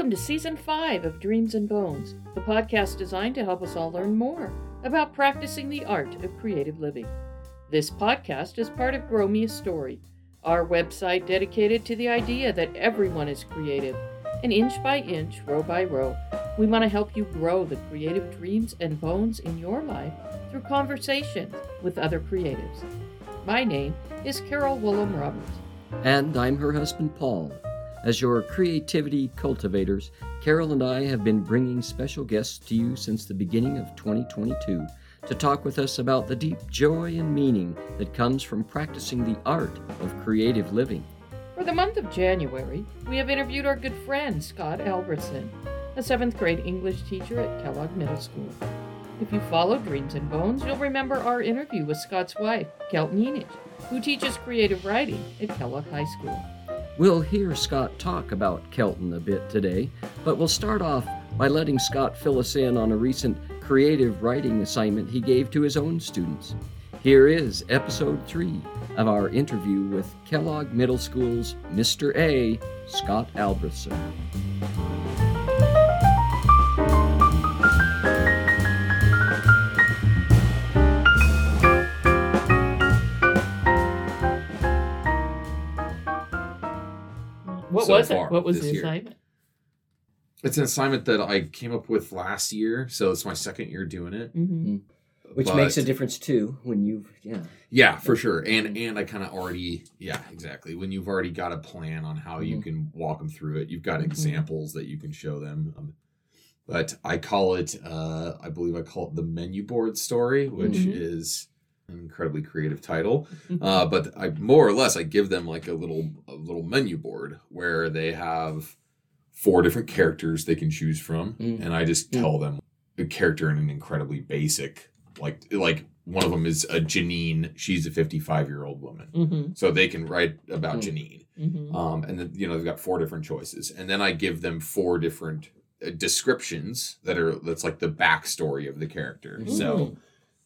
Welcome to Season 5 of Dreams and Bones, the podcast designed to help us all learn more about practicing the art of creative living. This podcast is part of Grow Me a Story, our website dedicated to the idea that everyone is creative. And inch by inch, row by row, we want to help you grow the creative dreams and bones in your life through conversations with other creatives. My name is Carol Woolham Roberts. And I'm her husband, Paul. As your creativity cultivators, Carol and I have been bringing special guests to you since the beginning of 2022 to talk with us about the deep joy and meaning that comes from practicing the art of creative living. For the month of January, we have interviewed our good friend Scott Albrethsen, a seventh grade English teacher at Kellogg Middle School. If you follow Dreams and Bones, you'll remember our interview with Scott's wife, Kelton Enich, who teaches creative writing at Kellogg High School. We'll hear Scott talk about Kelton a bit today, but we'll start off by letting Scott fill us in on a recent creative writing assignment he gave to his own students. Here is episode three of our interview with Kellogg Middle School's Mr. A, Scott Albrethsen. So was far it? What was this the year. assignment? It's an assignment that I came up with last year, so it's my second year doing it. Mm-hmm. Which But- makes a difference too when you've, yeah. Yeah, for sure. And and I kind of already, yeah, exactly. When you've already got a plan on how you Mhm. can walk them through it, you've got Mhm. examples that you can show them. Um, but I call it, uh, I believe I call it the menu board story, which Mhm. is an incredibly creative title. Uh, but I more or less I give them like a little a little menu board where they have four different characters they can choose from, Mm. and I just Mm. tell them a character in an incredibly basic like like one of them is a Janine. She's a 55 year old woman, Mm-hmm. so they can write about Mm. Janine. Mm-hmm. Um, and then you know they've got four different choices, and then I give them four different uh, descriptions that are that's like the backstory of the character. Mhm. So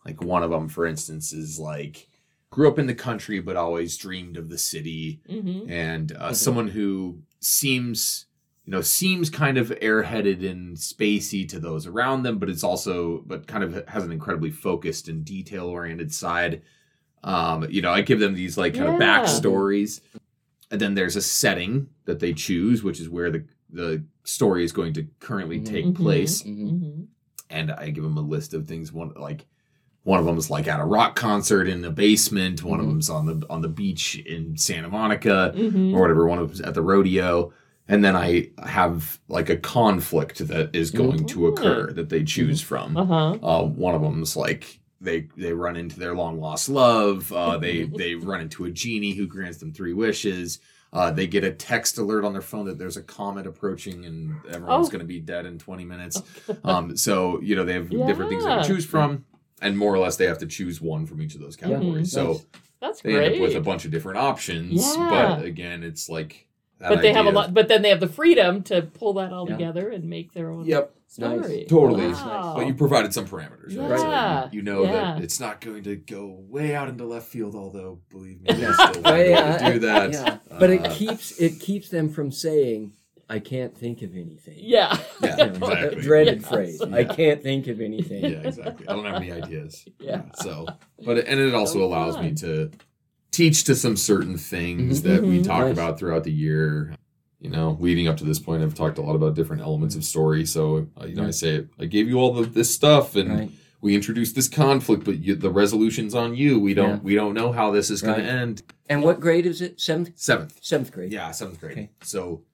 like one of them, for instance, is like grew up in the country but always dreamed of the city, Mm-hmm. and uh, Mhm. someone who seems you know seems kind of airheaded and spacey to those around them, but it's also but kind of has an incredibly focused and detail oriented side. Um, you know, I give them these like kind of Yeah. backstories, and then there's a setting that they choose, which is where the the story is going to currently Mhm. take Mhm. place Mhm. Mm-hmm. and I give them a list of things. One like one of them is like at a rock concert in the basement. One of Mhm. them's on the on the beach in Santa Monica Mm-hmm. or whatever. One of them's at the rodeo, and then I have like a conflict that is going to occur that they choose from. Uh-huh. Uh, one of them's like they they run into their long lost love. Uh, they they run into a genie who grants them three wishes. Uh, they get a text alert on their phone that there's a comet approaching and everyone's Oh. going to be dead in 20 minutes. Um, so you know they have different things they Yeah. can choose from, and more or less they have to choose one from each of those Yeah, categories. so nice. That's they great. end up with a bunch of different options. Yeah. But again, it's like that but they have a lot. But then they have the freedom to pull that all Yeah. together and make their own Yep, story. Nice. Totally. Wow. but you provided some parameters, right? So Yeah. you, you know Yeah. that it's not going to go way out into left field. Although, believe me, they Yeah. still find a way yeah, do that. yeah. But it Uh, keeps it keeps them from saying, "I can't think of anything." Yeah. Yeah, exactly. dreaded Yes. phrase. Yeah. I can't think of anything. yeah, exactly. I don't have any ideas. Yeah. So, but and it also So allows me to teach to some certain things Mhm. that we Mhm. talk Nice. about throughout the year. You know, leading up to this point, I've talked a lot about different elements of story. So, uh, you know, I say I gave you all the, this stuff, and Right. we introduced this conflict, but you, the resolution's on you. We don't Yeah. we don't know how this is going Right. to end. And what grade is it? Seventh. Seventh, Seventh grade. yeah, seventh grade. Okay. So Nice.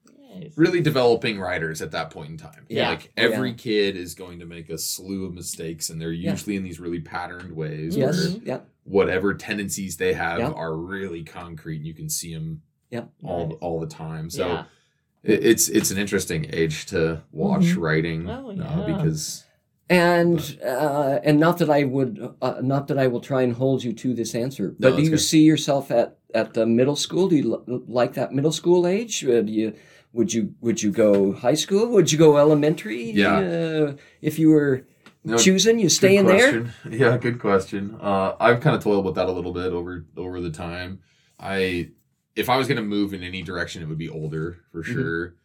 Really developing writers at that point in time. Yeah. Like every Yeah. kid is going to make a slew of mistakes and they're Yeah. usually in these really patterned ways Yes. where. Yeah. whatever tendencies they have Yeah. are really concrete and you can see them Yeah. all Nice. all the time. So Yeah. it, it's it's an interesting age to watch Mhm. writing Oh, uh, yeah. because And uh, and not that I would uh, not that I will try and hold you to this answer, No, but do you good. see yourself at at the middle school? Do you l- like that middle school age? Uh, do you would you would you go high school? Would you go elementary? Yeah. Uh, if you were choosing, you stay in good there. question. Yeah, good question. Uh, I've kind of toiled with that a little bit over over the time. I, if I was going to move in any direction, it would be older for Mhm. sure.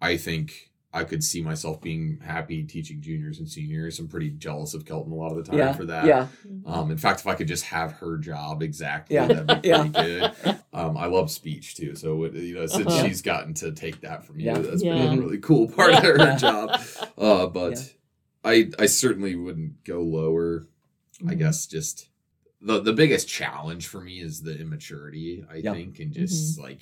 I think I could see myself being happy teaching juniors and seniors. I'm pretty jealous of Kelton a lot of the time yeah, for that. yeah, Um, in fact, if I could just have her job exactly, Yeah. that'd be Yeah. good. Um, I love speech too, so it- you know, since Uh-huh. she's gotten to take that from you, Yeah. that's Yeah. been a really cool part of her job. Uh, but Yeah. I I certainly wouldn't go lower. I Mhm. guess just the the biggest challenge for me is the immaturity. I Yeah. think, and just like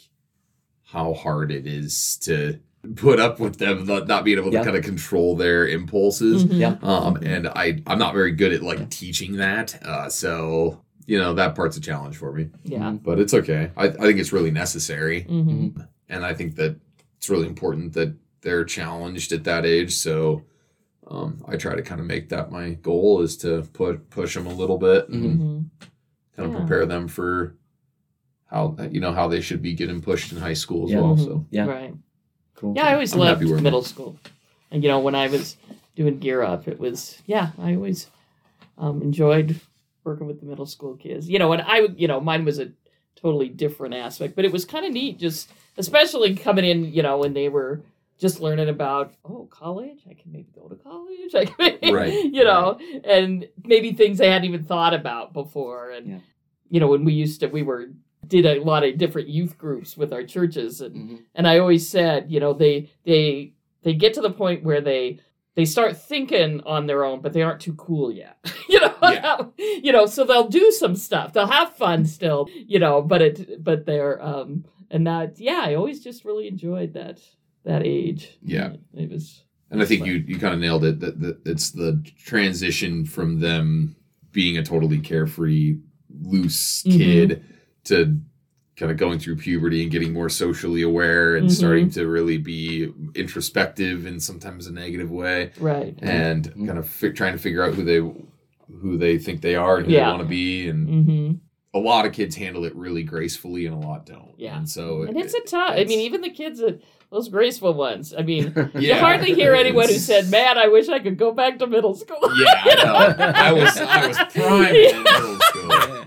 how hard it is to put up with them not, not being able to Yeah. kind of control their impulses. Mhm. Yeah. Um, and I I'm not very good at like teaching that. Uh, so you know that part's a challenge for me, Yeah. but it's okay. I, I think it's really necessary, Mm-hmm. and I think that it's really important that they're challenged at that age. So. Um, I try to kind of make that my goal is to put push them a little bit and Mm-hmm. kind of Yeah. prepare them for how you know how they should be getting pushed in high school as Yeah. well. Mhm. So Yeah. Right. Cool. Yeah, I always I'm loved happy I'm middle at. school. And you know, when I was doing GEAR UP, it was yeah, I always um, enjoyed working with the middle school kids. You know, and I you know, mine was a totally different aspect, but it was kind of neat just especially coming in, you know, when they were just learning about oh college i can maybe go to college i can Right, you know and maybe things they hadn't even thought about before and Yeah. you know when we used to we were did a lot of different youth groups with our churches and Mhm. and I always said, you know, they they they get to the point where they they start thinking on their own, but they aren't too cool yet. you know, Yeah. you know, so they'll do some stuff. They'll have fun still, you know, but it but they're um and that yeah, I always just really enjoyed that that age. Yeah. It was And I think you you kind of nailed it. That, that it's the transition from them being a totally carefree, loose Mhm. kid to kind of going through puberty and getting more socially aware and Mhm. starting to really be introspective in sometimes a negative way, right. and Mhm. kind of fi- trying to figure out who they who they think they are and who Yeah. they want to be. And Mm-hmm. a lot of kids handle it really gracefully, and a lot don't. Yeah. and so And it's a tough. I mean, even the kids that those graceful ones. I mean, you hardly hear anyone who said, "Man, I wish I could go back to middle school." Yeah, I know. I was I was prime in middle school.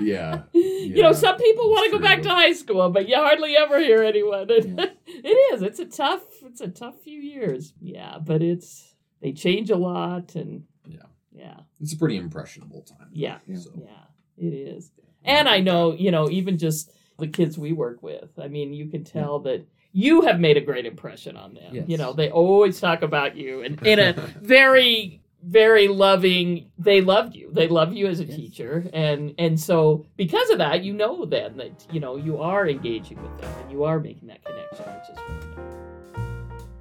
Yeah. You know, some people want to go back to high school, but you hardly ever hear anyone. Mm. it is. It's a tough. It's a tough few years. Yeah, but it's they change a lot, and Yeah. yeah, It's a pretty impressionable time. yeah, Yeah. So, yeah. It is. And I know, you know, even just the kids we work with. I mean, you can tell that you have made a great impression on them. Yes. You know, they always talk about you, and in a very very loving they loved you they love you as a Yes. teacher and and so because of that you know then that you know you are engaging with them and you are making that connection which is really good.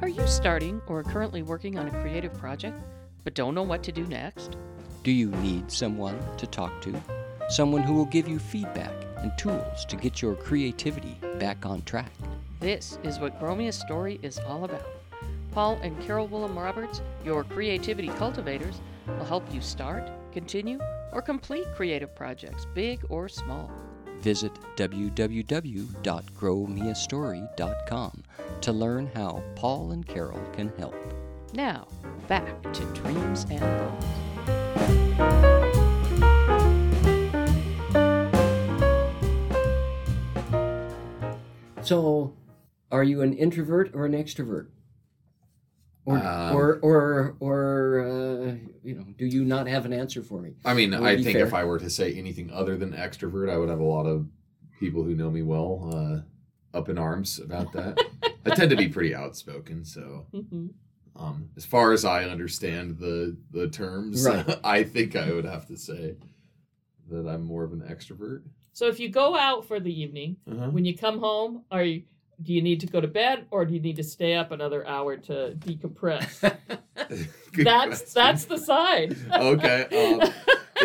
Are you starting or currently working on a creative project but don't know what to do next? Do you need someone to talk to? Someone who will give you feedback and tools to get your creativity back on track? This is what Grow Me a Story is all about. Paul and Carol Willem Roberts, your creativity cultivators, will help you start, continue, or complete creative projects, big or small. Visit www.growmeastory.com to learn how Paul and Carol can help. Now, back to Dreams and Bones. So, are you an introvert or an extrovert? Or, Um, or, or, or, uh, you know, do you not have an answer for me? I mean, I think fair. if I were to say anything other than extrovert, I would have a lot of people who know me well uh, up in arms about that. I tend to be pretty outspoken, so Mm-hmm. um, as far as I understand the the terms, Right. I think I would have to say that I'm more of an extrovert. So if you go out for the evening, Uh-huh. when you come home, are you do you need to go to bed or do you need to stay up another hour to decompress? That's question. that's the sign. okay. Um,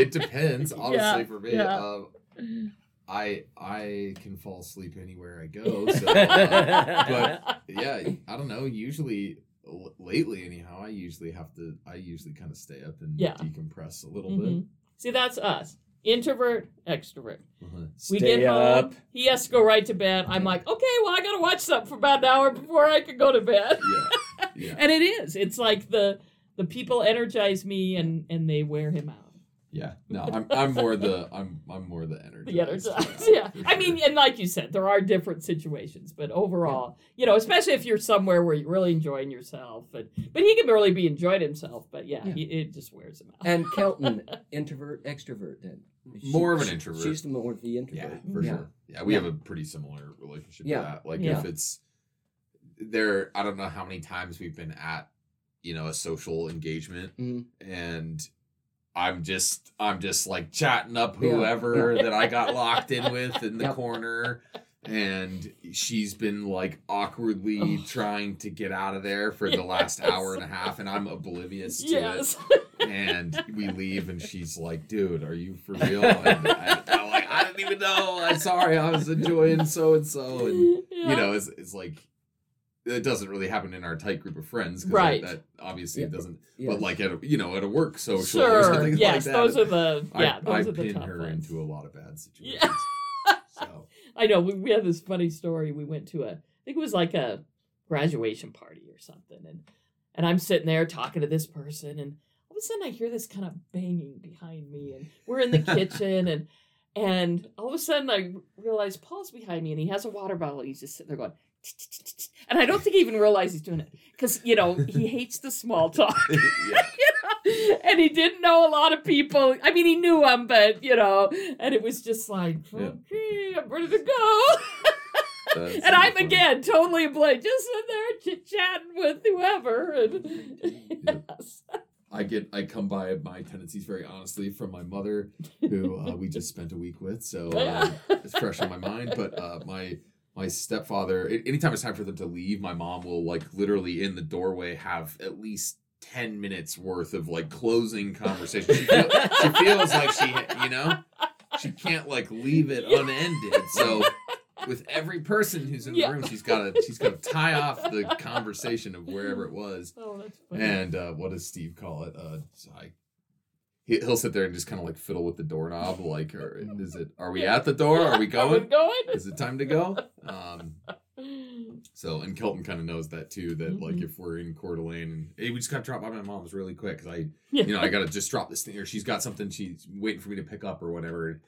it depends, honestly. Yeah, for me, yeah. um, I I can fall asleep anywhere I go. So, uh, but yeah, I don't know. Usually, l- lately, anyhow, I usually have to. I usually kind of stay up and Yeah. decompress a little Mhm. See, that's us. Introvert, extrovert. bit. Uh-huh. We Stay get up. home. He has to go right to bed. I'm like, okay, well, I gotta watch something for about an hour before I can go to bed. Yeah, yeah. And it is. It's like the the people energize me and and they wear him out. Yeah, no, I'm I'm more the I'm I'm more the energy. the energized. Yeah. I mean, and like you said, there are different situations, but overall, you know, especially if you're somewhere where you're really enjoying yourself, but but he can really be enjoying himself, but yeah, Yeah. He, it just wears him out. And Kelton, introvert, extrovert. Then She- More of an she- introvert. She's the more of the yeah, introvert. for Yeah. sure. Yeah, we Yeah. have a pretty similar relationship Yeah. to that. Like Yeah. if it's there, I don't know how many times we've been at you know a social engagement, Mhm. and I'm just I'm just like chatting up Yeah. whoever that I got locked in with in the Yep. corner. And she's been like awkwardly Oh. trying to get out of there for the last Yes. hour and a half, and I'm oblivious to it yes. and we leave and she's like dude are you for real and I, am like i didn't even know i'm sorry i was enjoying so and so and you know it's, it's like it doesn't really happen in our tight group of friends Right. that, that obviously Yeah. doesn't Yes. but like at a, you know at a work social Sure. or something Yes, like that those are the yeah, I, those I are the pin her ones. into a lot of bad situations Yeah. so I know we, we had this funny story. We went to a, I think it was like a graduation party or something, and and I'm sitting there talking to this person, and of a sudden I hear this kind of banging behind me, and we're in the kitchen, and and all of a sudden I realize Paul's behind me, and he has a water bottle. He's just sitting there going. And I don't think he even realized he's doing it because you know he hates the small talk. you know, and he didn't know a lot of people. I mean, he knew them, but you know, and it was just like, Yeah. okay, I'm ready to go. And I'm funny. again totally oblivious, just sitting there chit chatting with whoever. And. I get I come by my tendencies very honestly from my mother, who uh, we just spent a week with, so uh, it's fresh on my mind. But uh, my my stepfather, anytime it's time for them to leave, my mom will like literally in the doorway have at least ten minutes worth of like closing conversation. She, feel, she feels like she, you know, she can't like leave it unended. So with every person who's in the Yeah. room, she's got to she's got to tie off the conversation of wherever it was. Oh, that's funny. And uh, what does Steve call it? Uh, I, he, he'll sit there and just kind of like fiddle with the doorknob. Like, or, is it? Are we at the door? Are we Are we going? going? Is it time to go? Um, so, and Kelton kind of knows that too. That like Mhm. if we're in Coeur d'Alene and hey, we just got to drop by my mom's really quick because I, Yeah. you know, I got to just drop this thing or she's got something she's waiting for me to pick up or whatever.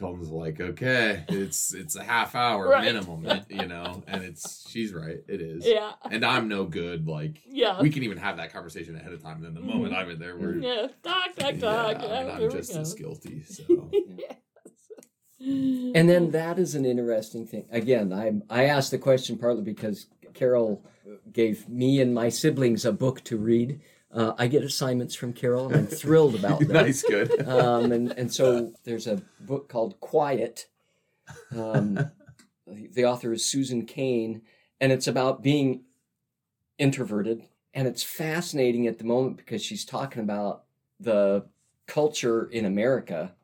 Kelton's like, okay, it's it's a half hour Right. minimum, you know, and it's she's right, it is, yeah. and I'm no good. Like Yeah. we can even have that conversation ahead of time. And then the moment I'm in there, we're yeah. Talk, talk, yeah, talk. I mean, Yeah, I'm just as guilty. So Yes. And then that is an interesting thing. Again, I I asked the question partly because Carol gave me and my siblings a book to read. Uh, I get assignments from Carol, and I'm thrilled about them. nice, good. Um, and and so there's a book called Quiet. Um, the author is Susan Cain, and it's about being introverted. And it's fascinating at the moment because she's talking about the culture in America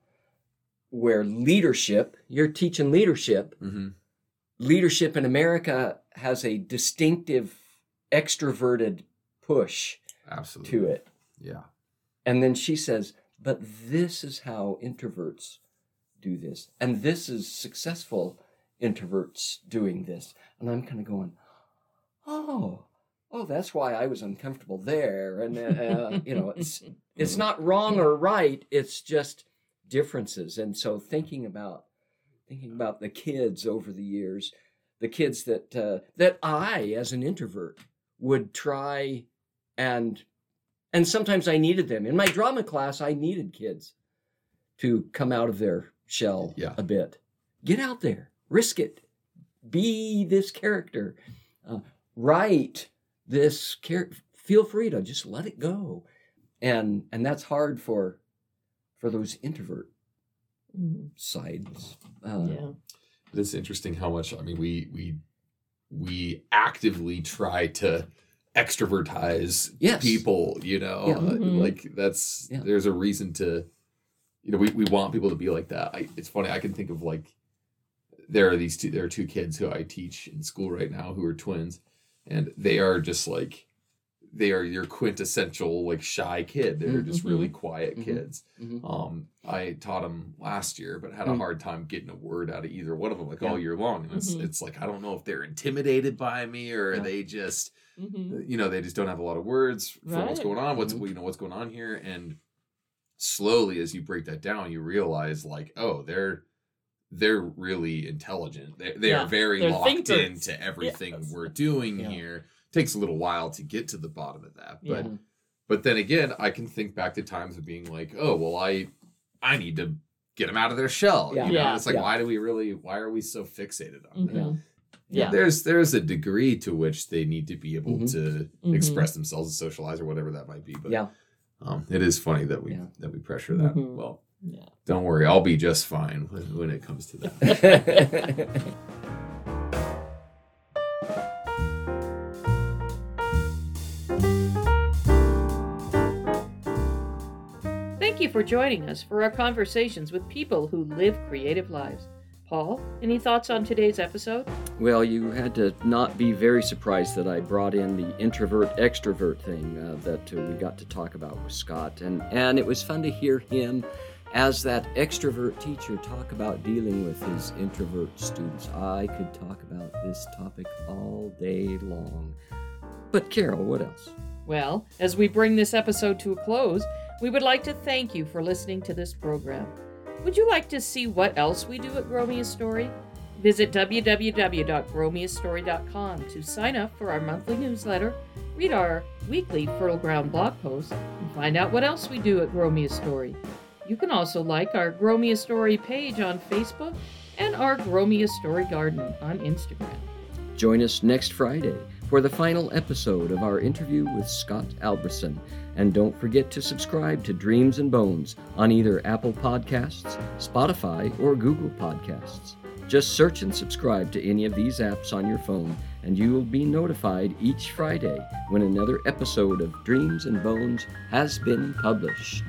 where leadership, you're teaching leadership, hmm leadership in America has a distinctive extroverted push Absolutely. to it. Yeah. And then she says, but this is how introverts do this. And this is successful introverts doing this. And I'm kind of going, oh, oh, that's why I was uncomfortable there. And, uh, you know, it's, it's not wrong or right. It's just differences. And so thinking about, thinking about the kids over the years, the kids that, uh, that I, as an introvert, would try and and sometimes I needed them. In my drama class, I needed kids to come out of their shell Yeah. a bit. Get out there, risk it, be this character, uh, write this character. Feel free to just let it go, and and that's hard for for those introvert Mhm. sides. Uh, Yeah. but It's interesting how much I mean we we we actively try to extrovertize Yes. people, you know. Yeah. Uh, Mhm. Like that's Yeah. there's a reason to you know, we, we want people to be like that. I, it's funny, I can think of like there are these two there are two kids who I teach in school right now who are twins and they are just like they are your quintessential like shy kid. They're just Mhm. really quiet Mhm. kids. mhm. Um, I taught them last year, but had a Mm. hard time getting a word out of either one of them like Yeah. all year long. And it's, Mhm. it's like I don't know if they're intimidated by me or Yeah. they just Mhm. you know they just don't have a lot of words for what's going on. What's you know what's going on here and slowly as you break that down, you realize like, oh, they're they're really intelligent. They, they Yeah, are very locked thinkers. into everything Yes. we're doing Yeah. here. Takes a little while to get to the bottom of that, but Yeah. but then again, I can think back to times of being like, oh, well, I I need to get them out of their shell. Yeah. You know? Yeah. It's like, Yeah. why do we really? Why are we so fixated on that? Mhm. Yeah. There's there's a degree to which they need to be able Mhm. to Mhm. express themselves and socialize or whatever that might be. But Yeah. Um, it is funny that we Yeah. that we pressure that. Mhm. Well, Yeah. don't worry, I'll be just fine when, when it comes to that. Thank you for joining us for our conversations with people who live creative lives. Paul, any thoughts on today's episode? Well, you had to not be very surprised that I brought in the introvert extrovert thing uh, that uh, we got to talk about with Scott, and and it was fun to hear him, as that extrovert teacher, talk about dealing with his introvert students. I could talk about this topic all day long. But Carol, what else? Well, as we bring this episode to a close, we would like to thank you for listening to this program. Would you like to see what else we do at Grow Me a Story? Visit www.growmeastory.com to sign up for our monthly newsletter, read our weekly Fertile Ground blog post, and find out what else we do at Grow Me a Story. You can also like our Grow Me a Story page on Facebook and our Grow Me a Story garden on Instagram. Join us next Friday for the final episode of our interview with Scott Albrethsen. And don't forget to subscribe to Dreams and Bones on either Apple Podcasts, Spotify, or Google Podcasts. Just search and subscribe to any of these apps on your phone, and you will be notified each Friday when another episode of Dreams and Bones has been published.